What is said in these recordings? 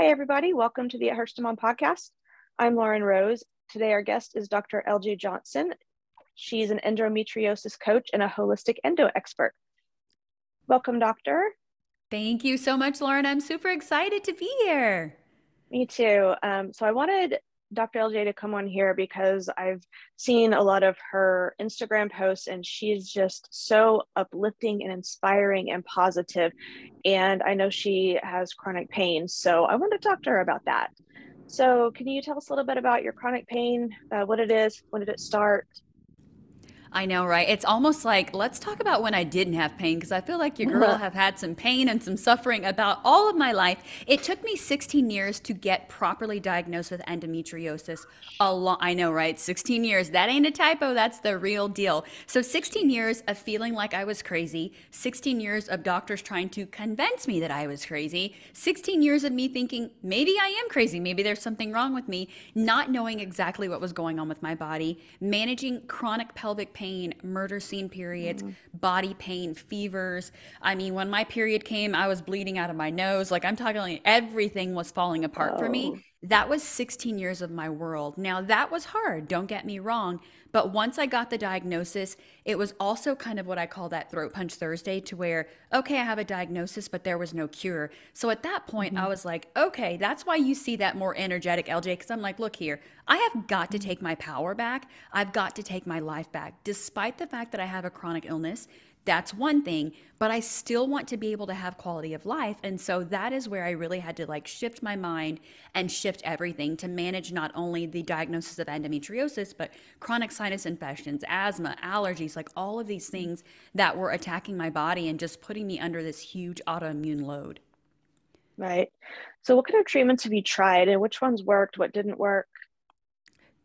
Hi, everybody. Welcome to the At Mom podcast. I'm Lauren Rose. Today, our guest is Dr. LJ Johnson. She's an endometriosis coach and a holistic endo expert. Welcome, doctor. Thank you so much, Lauren. I'm super excited to be here. Me too. Um, so, I wanted Dr. LJ to come on here because I've seen a lot of her Instagram posts and she's just so uplifting and inspiring and positive. And I know she has chronic pain. So I want to talk to her about that. So, can you tell us a little bit about your chronic pain, uh, what it is, when did it start? I know, right? It's almost like let's talk about when I didn't have pain because I feel like your girl have had some pain and some suffering about all of my life. It took me 16 years to get properly diagnosed with endometriosis. A long, I know, right? 16 years. That ain't a typo. That's the real deal. So 16 years of feeling like I was crazy. 16 years of doctors trying to convince me that I was crazy. 16 years of me thinking maybe I am crazy. Maybe there's something wrong with me. Not knowing exactly what was going on with my body. Managing chronic pelvic pain pain, murder scene periods, mm. body pain, fevers. I mean, when my period came, I was bleeding out of my nose. Like I'm talking like everything was falling apart oh. for me. Oh. That was 16 years of my world. Now, that was hard, don't get me wrong. But once I got the diagnosis, it was also kind of what I call that throat punch Thursday to where, okay, I have a diagnosis, but there was no cure. So at that point, mm-hmm. I was like, okay, that's why you see that more energetic LJ. Because I'm like, look here, I have got to take my power back. I've got to take my life back. Despite the fact that I have a chronic illness, that's one thing, but I still want to be able to have quality of life. And so that is where I really had to like shift my mind and shift everything to manage not only the diagnosis of endometriosis, but chronic sinus infections, asthma, allergies, like all of these things that were attacking my body and just putting me under this huge autoimmune load. Right. So, what kind of treatments have you tried and which ones worked? What didn't work?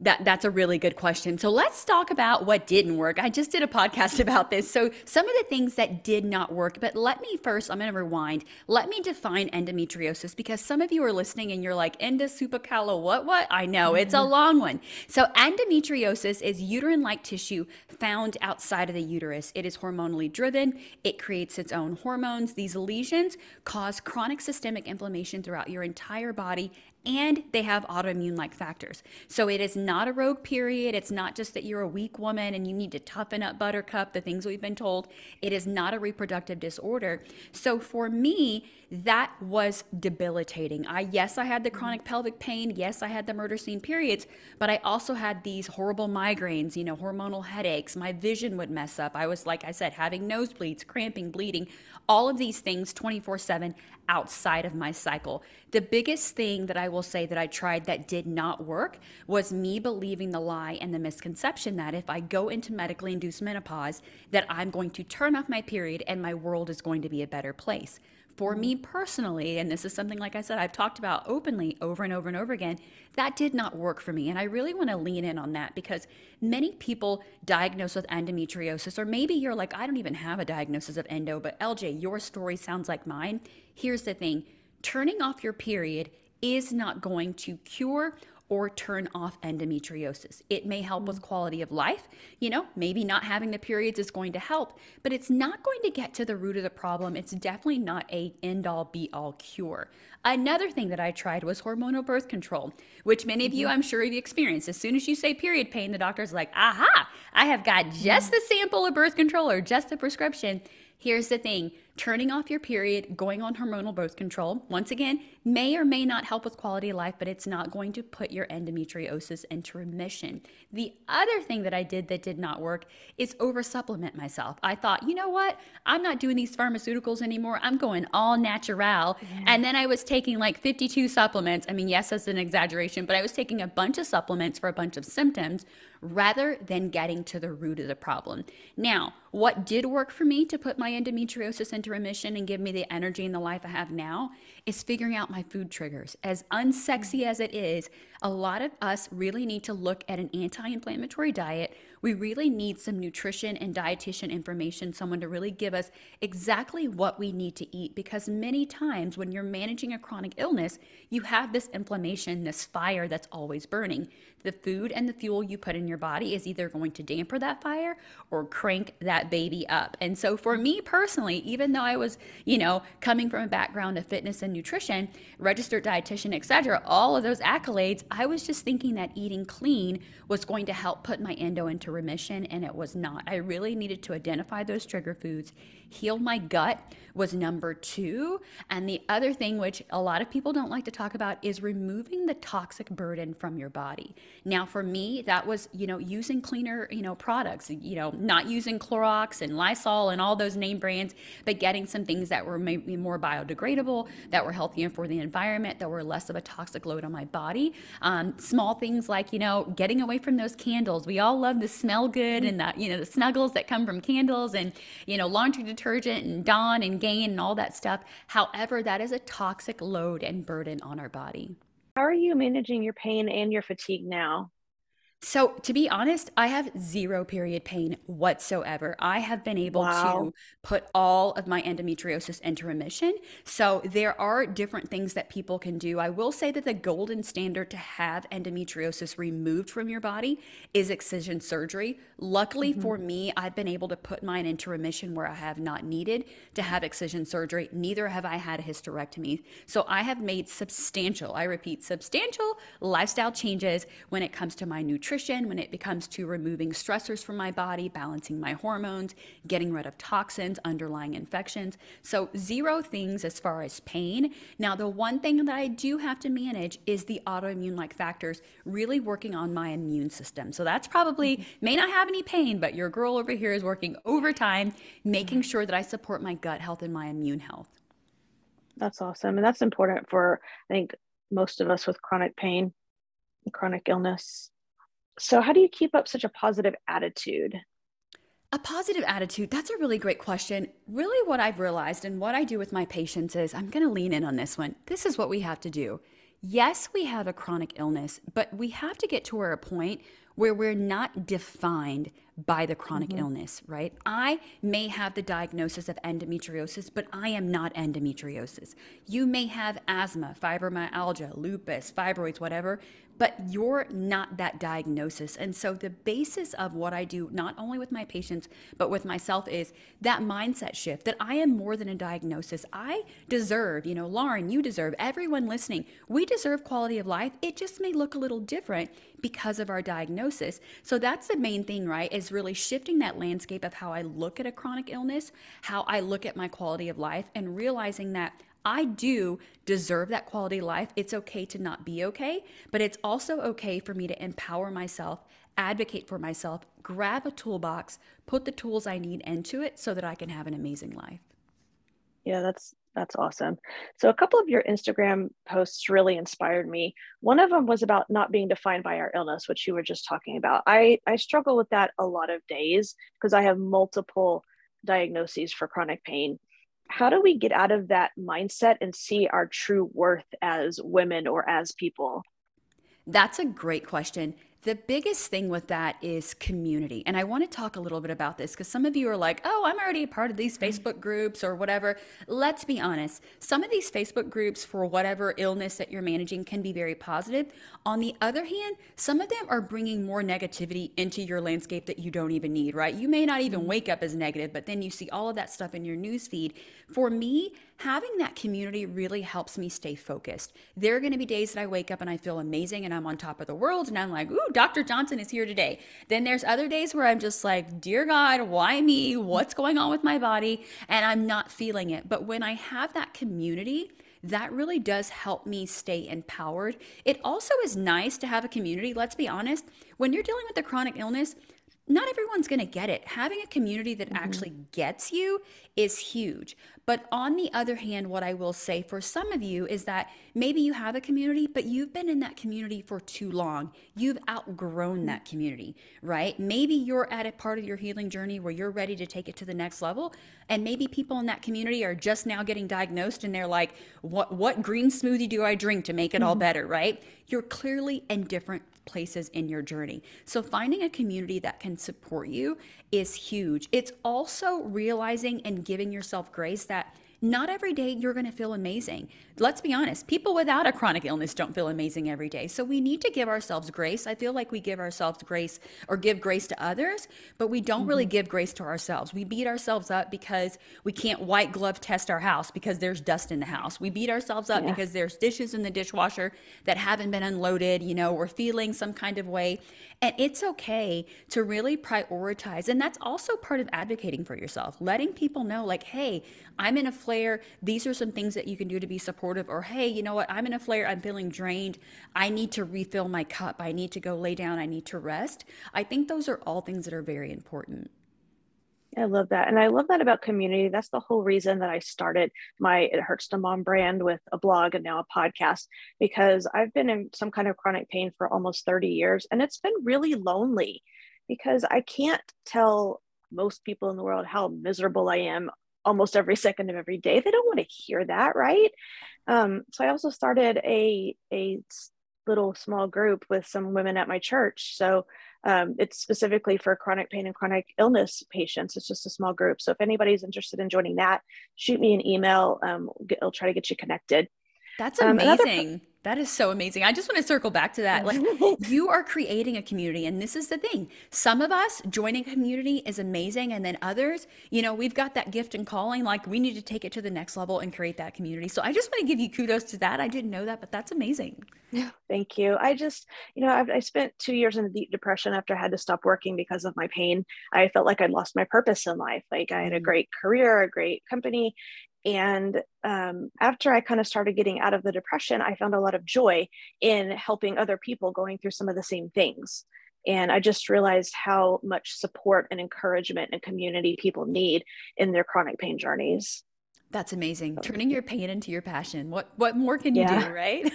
That that's a really good question. So let's talk about what didn't work. I just did a podcast about this. So some of the things that did not work, but let me first, I'm going to rewind. Let me define endometriosis because some of you are listening and you're like endosupacalo what what? I know, it's a mm-hmm. long one. So endometriosis is uterine-like tissue found outside of the uterus. It is hormonally driven. It creates its own hormones. These lesions cause chronic systemic inflammation throughout your entire body and they have autoimmune like factors. So it is not a rogue period. It's not just that you're a weak woman and you need to toughen up buttercup, the things we've been told. It is not a reproductive disorder. So for me, that was debilitating. I yes, I had the mm-hmm. chronic pelvic pain, yes, I had the murder scene periods, but I also had these horrible migraines, you know, hormonal headaches. My vision would mess up. I was like I said having nosebleeds, cramping, bleeding, all of these things 24/7 outside of my cycle. The biggest thing that I will say that I tried that did not work was me believing the lie and the misconception that if I go into medically induced menopause that I'm going to turn off my period and my world is going to be a better place for mm-hmm. me personally, and this is something, like I said, I've talked about openly over and over and over again, that did not work for me. And I really want to lean in on that because many people diagnosed with endometriosis, or maybe you're like, I don't even have a diagnosis of endo, but LJ, your story sounds like mine. Here's the thing turning off your period is not going to cure or turn off endometriosis. It may help with mm. quality of life. You know, maybe not having the periods is going to help, but it's not going to get to the root of the problem. It's definitely not a end all be all cure. Another thing that I tried was hormonal birth control, which many of you mm-hmm. I'm sure have experienced. As soon as you say period pain, the doctor's like, "Aha, I have got just mm. the sample of birth control or just the prescription." Here's the thing turning off your period, going on hormonal birth control, once again, may or may not help with quality of life, but it's not going to put your endometriosis into remission. The other thing that I did that did not work is over supplement myself. I thought, you know what? I'm not doing these pharmaceuticals anymore. I'm going all natural. And then I was taking like 52 supplements. I mean, yes, that's an exaggeration, but I was taking a bunch of supplements for a bunch of symptoms rather than getting to the root of the problem. Now, what did work for me to put my endometriosis into remission and give me the energy and the life I have now is figuring out my food triggers. As unsexy as it is, a lot of us really need to look at an anti inflammatory diet. We really need some nutrition and dietitian information, someone to really give us exactly what we need to eat. Because many times when you're managing a chronic illness, you have this inflammation, this fire that's always burning. The food and the fuel you put in your body is either going to damper that fire or crank that baby up. And so for me personally, even though I was, you know, coming from a background of fitness and nutrition, registered dietitian, etc., all of those accolades, I was just thinking that eating clean was going to help put my endo into remission and it was not. I really needed to identify those trigger foods heal my gut was number two. And the other thing, which a lot of people don't like to talk about, is removing the toxic burden from your body. Now, for me, that was, you know, using cleaner, you know, products, you know, not using Clorox and Lysol and all those name brands, but getting some things that were maybe more biodegradable, that were healthier for the environment, that were less of a toxic load on my body. Um, small things like, you know, getting away from those candles. We all love the smell good and that, you know, the snuggles that come from candles and, you know, laundry detergent and Dawn and Gain and all that stuff. However, that is a toxic load and burden on our body. How are you managing your pain and your fatigue now? So, to be honest, I have zero period pain whatsoever. I have been able Wow. to put all of my endometriosis into remission. So, there are different things that people can do. I will say that the golden standard to have endometriosis removed from your body is excision surgery. Luckily Mhm. for me, I've been able to put mine into remission where I have not needed to have excision surgery. Neither have I had a hysterectomy. So, I have made substantial, I repeat, substantial lifestyle changes when it comes to my nutrition nutrition, when it comes to removing stressors from my body, balancing my hormones, getting rid of toxins, underlying infections. So, zero things as far as pain. Now, the one thing that I do have to manage is the autoimmune like factors, really working on my immune system. So, that's probably mm-hmm. may not have any pain, but your girl over here is working overtime, making mm-hmm. sure that I support my gut health and my immune health. That's awesome. And that's important for, I think, most of us with chronic pain, chronic illness. So, how do you keep up such a positive attitude? A positive attitude, that's a really great question. Really, what I've realized and what I do with my patients is I'm going to lean in on this one. This is what we have to do. Yes, we have a chronic illness, but we have to get to where a point where we're not defined by the chronic hmm illness, right? I may have the diagnosis of endometriosis, but I am not endometriosis. You may have asthma, fibromyalgia, lupus, fibroids, whatever, but you're not that diagnosis. And so the basis of what I do, not only with my patients, but with myself, is that mindset shift that I am more than a diagnosis. I deserve, you know, Lauren, you deserve, everyone listening, we deserve quality of life. It just may look a little different because of our diagnosis. So that's the main thing, right? Is really shifting that landscape of how I look at a chronic illness, how I look at my quality of life, and realizing that I do deserve that quality life. It's okay to not be okay, but it's also okay for me to empower myself, advocate for myself, grab a toolbox, put the tools I need into it so that I can have an amazing life. Yeah, that's that's awesome. So, a couple of your Instagram posts really inspired me. One of them was about not being defined by our illness, which you were just talking about. I I struggle with that a lot of days because I have multiple diagnoses for chronic pain. How do we get out of that mindset and see our true worth as women or as people? That's a great question. The biggest thing with that is community. And I want to talk a little bit about this because some of you are like, oh, I'm already a part of these mm-hmm. Facebook groups or whatever. Let's be honest. Some of these Facebook groups for whatever illness that you're managing can be very positive. On the other hand, some of them are bringing more negativity into your landscape that you don't even need, right? You may not even mm-hmm. wake up as negative, but then you see all of that stuff in your news feed. For me, having that community really helps me stay focused. There are going to be days that I wake up and I feel amazing and I'm on top of the world and I'm like, ooh, Dr. Johnson is here today. Then there's other days where I'm just like, dear God, why me? What's going on with my body? And I'm not feeling it. But when I have that community, that really does help me stay empowered. It also is nice to have a community. Let's be honest, when you're dealing with a chronic illness, not everyone's going to get it. Having a community that hmm actually gets you is huge. But on the other hand, what I will say for some of you is that maybe you have a community, but you've been in that community for too long. You've outgrown that community, right? Maybe you're at a part of your healing journey where you're ready to take it to the next level. And maybe people in that community are just now getting diagnosed and they're like, what, what green smoothie do I drink to make it all better, right? You're clearly in different places in your journey. So finding a community that can support you is huge. It's also realizing and giving yourself grace that not every day you're going to feel amazing. Let's be honest, people without a chronic illness don't feel amazing every day. So we need to give ourselves grace. I feel like we give ourselves grace or give grace to others, but we don't mm-hmm. really give grace to ourselves. We beat ourselves up because we can't white glove test our house because there's dust in the house. We beat ourselves up yeah. because there's dishes in the dishwasher that haven't been unloaded. You know, we're feeling some kind of way. And it's okay to really prioritize. And that's also part of advocating for yourself, letting people know, like, hey, I'm in a flare. These are some things that you can do to be supportive. Or, hey, you know what? I'm in a flare. I'm feeling drained. I need to refill my cup. I need to go lay down. I need to rest. I think those are all things that are very important. I love that. And I love that about community. That's the whole reason that I started my It Hurts to Mom brand with a blog and now a podcast, because I've been in some kind of chronic pain for almost 30 years. And it's been really lonely because I can't tell most people in the world how miserable I am almost every second of every day. They don't want to hear that, right? Um, so I also started a, a little small group with some women at my church. So um, it's specifically for chronic pain and chronic illness patients. It's just a small group. So if anybody's interested in joining that, shoot me an email. Um, I'll try to get you connected. That's amazing. Um, another, that is so amazing. I just want to circle back to that. Like you are creating a community and this is the thing. Some of us joining a community is amazing and then others, you know, we've got that gift and calling like we need to take it to the next level and create that community. So I just want to give you kudos to that. I didn't know that, but that's amazing. Yeah, thank you. I just, you know, I've, I spent two years in a deep depression after I had to stop working because of my pain. I felt like I'd lost my purpose in life. Like I had a mm-hmm. great career, a great company, and um, after I kind of started getting out of the depression, I found a lot of joy in helping other people going through some of the same things. And I just realized how much support and encouragement and community people need in their chronic pain journeys. That's amazing. Turning your pain into your passion. What what more can you yeah. do, right?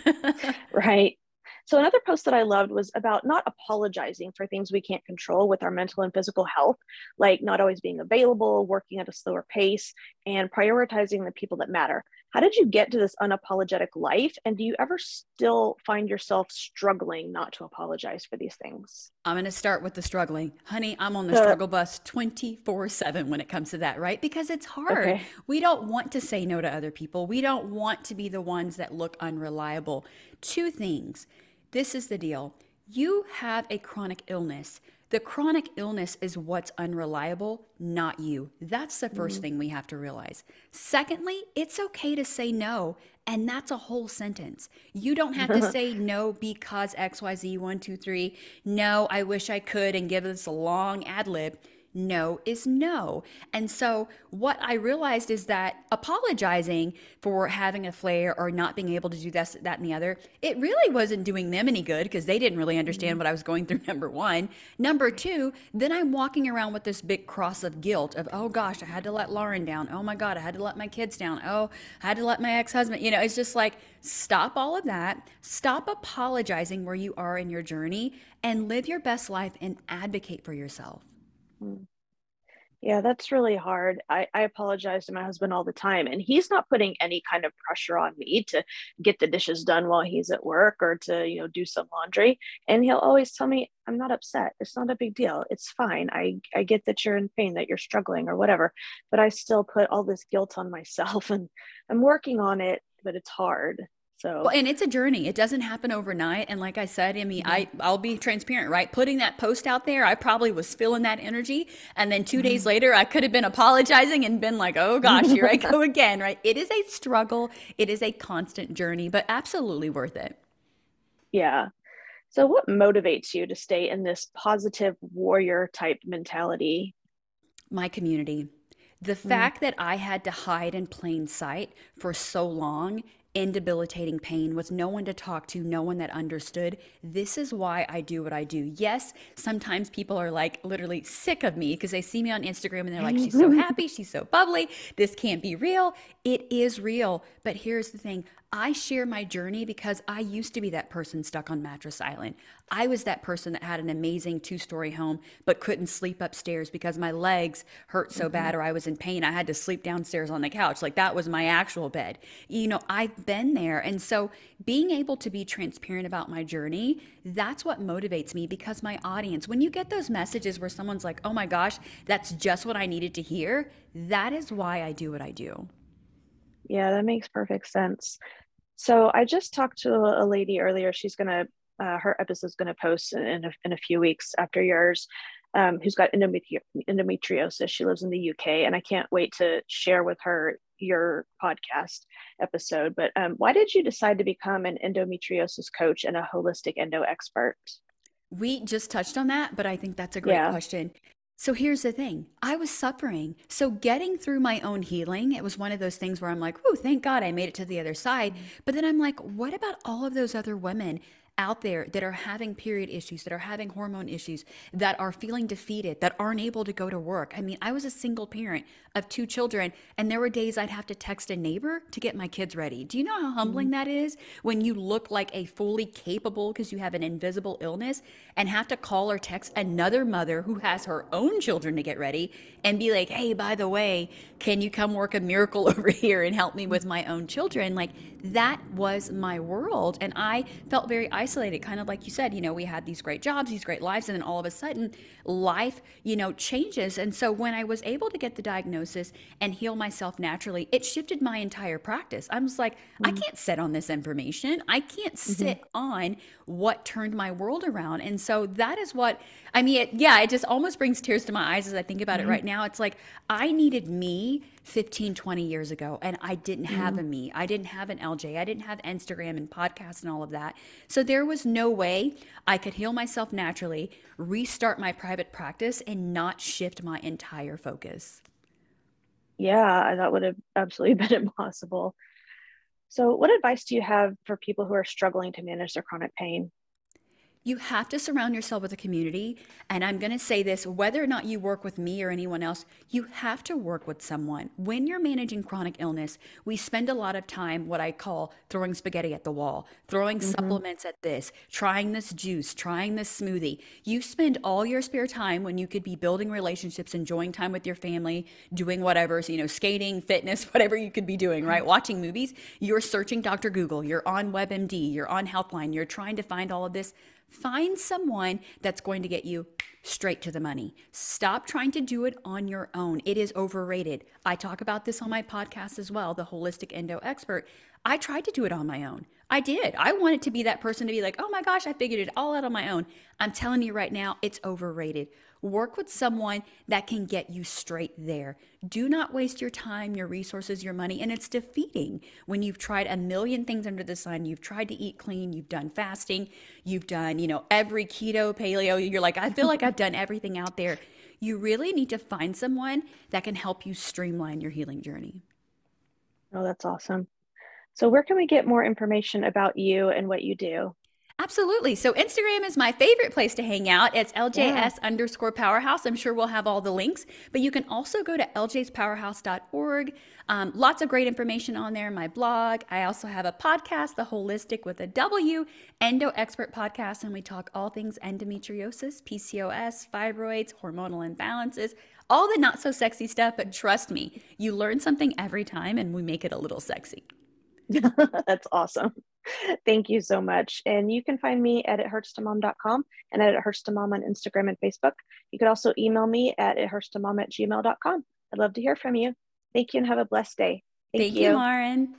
right. So, another post that I loved was about not apologizing for things we can't control with our mental and physical health, like not always being available, working at a slower pace, and prioritizing the people that matter. How did you get to this unapologetic life? And do you ever still find yourself struggling not to apologize for these things? I'm going to start with the struggling. Honey, I'm on the struggle bus 24 7 when it comes to that, right? Because it's hard. Okay. We don't want to say no to other people. We don't want to be the ones that look unreliable. Two things this is the deal you have a chronic illness. The chronic illness is what's unreliable, not you. That's the 1st mm-hmm. thing we have to realize. Secondly, it's okay to say no, and that's a whole sentence. You don't have to say no because XYZ, one, two, three. No, I wish I could, and give us a long ad lib no is no. And so what I realized is that apologizing for having a flare or not being able to do this, that, and the other, it really wasn't doing them any good because they didn't really understand what I was going through, number one. Number two, then I'm walking around with this big cross of guilt of, oh gosh, I had to let Lauren down. Oh my God, I had to let my kids down. Oh, I had to let my ex husband. You know, it's just like, stop all of that. Stop apologizing where you are in your journey and live your best life and advocate for yourself. Mm. Yeah, that's really hard. I, I apologize to my husband all the time, and he's not putting any kind of pressure on me to get the dishes done while he's at work or to, you know, do some laundry. And he'll always tell me, I'm not upset. It's not a big deal. It's fine. I, I get that you're in pain, that you're struggling or whatever, but I still put all this guilt on myself and I'm working on it, but it's hard. So, well, and it's a journey. It doesn't happen overnight. And like I said, I mean, mm-hmm. I I'll be transparent, right? Putting that post out there, I probably was feeling that energy, and then 2 mm-hmm. days later, I could have been apologizing and been like, "Oh gosh, here I go again." Right? It is a struggle. It is a constant journey, but absolutely worth it. Yeah. So, what motivates you to stay in this positive warrior type mentality? My community. The mm. fact that I had to hide in plain sight for so long in debilitating pain with no one to talk to, no one that understood. This is why I do what I do. Yes, sometimes people are like literally sick of me because they see me on Instagram and they're like, she's so happy, she's so bubbly, this can't be real. It is real. But here's the thing I share my journey because I used to be that person stuck on Mattress Island. I was that person that had an amazing two story home but couldn't sleep upstairs because my legs hurt so mm-hmm. bad or I was in pain. I had to sleep downstairs on the couch. Like that was my actual bed. You know, I've been there. And so being able to be transparent about my journey, that's what motivates me because my audience, when you get those messages where someone's like, oh my gosh, that's just what I needed to hear, that is why I do what I do. Yeah, that makes perfect sense. So I just talked to a lady earlier. She's gonna uh, her episode's gonna post in a, in a few weeks after yours. Um, who's got endometri- endometriosis? She lives in the UK, and I can't wait to share with her your podcast episode. But um, why did you decide to become an endometriosis coach and a holistic endo expert? We just touched on that, but I think that's a great yeah. question. So here's the thing I was suffering. So getting through my own healing, it was one of those things where I'm like, oh, thank God I made it to the other side. Mm-hmm. But then I'm like, what about all of those other women out there that are having period issues, that are having hormone issues, that are feeling defeated, that aren't able to go to work. I mean, I was a single parent of two children, and there were days I'd have to text a neighbor to get my kids ready. Do you know how humbling mm-hmm. that is when you look like a fully capable because you have an invisible illness and have to call or text another mother who has her own children to get ready and be like, hey, by the way, can you come work a miracle over here and help me with my own children? Like, that was my world. And I felt very isolated, kind of like you said, you know, we had these great jobs, these great lives, and then all of a sudden life, you know, changes. And so when I was able to get the diagnosis and heal myself naturally, it shifted my entire practice. I was like, mm-hmm. I can't sit on this information. I can't mm-hmm. sit mm-hmm. on what turned my world around. And so that is what I mean, it, yeah, it just almost brings tears to my eyes as I think about mm-hmm. it right now. It's like I needed me 15, 20 years ago, and I didn't have mm-hmm. a me. I didn't have an LJ. I didn't have Instagram and podcasts and all of that. So there was no way I could heal myself naturally, restart my private practice, and not shift my entire focus. Yeah, that would have absolutely been impossible. So, what advice do you have for people who are struggling to manage their chronic pain? You have to surround yourself with a community. And I'm going to say this whether or not you work with me or anyone else, you have to work with someone. When you're managing chronic illness, we spend a lot of time, what I call throwing spaghetti at the wall, throwing mm-hmm. supplements at this, trying this juice, trying this smoothie. You spend all your spare time when you could be building relationships, enjoying time with your family, doing whatever, so, you know, skating, fitness, whatever you could be doing, right? Watching movies. You're searching Dr. Google, you're on WebMD, you're on Healthline, you're trying to find all of this Find someone that's going to get you straight to the money. Stop trying to do it on your own. It is overrated. I talk about this on my podcast as well, The Wholistic Endo Expert. I tried to do it on my own. I did. I wanted to be that person to be like, oh my gosh, I figured it all out on my own. I'm telling you right now, it's overrated. Work with someone that can get you straight there. Do not waste your time, your resources, your money. And it's defeating when you've tried a million things under the sun. You've tried to eat clean, you've done fasting, you've done, you know, every keto, paleo. You're like, I feel like I've done everything out there. You really need to find someone that can help you streamline your healing journey. Oh, that's awesome. So, where can we get more information about you and what you do? Absolutely. So Instagram is my favorite place to hang out. It's LJS yeah. underscore powerhouse. I'm sure we'll have all the links, but you can also go to ljspowerhouse.org. Um, lots of great information on there. My blog. I also have a podcast, The Wholistic with a W, Endo Expert Podcast, and we talk all things endometriosis, PCOS, fibroids, hormonal imbalances, all the not so sexy stuff. But trust me, you learn something every time, and we make it a little sexy. That's awesome. Thank you so much. And you can find me at ithurtstomom.com and at ithurtstomom on Instagram and Facebook. You could also email me at ithurtstomom at gmail.com. I'd love to hear from you. Thank you and have a blessed day. Thank, Thank you, Lauren.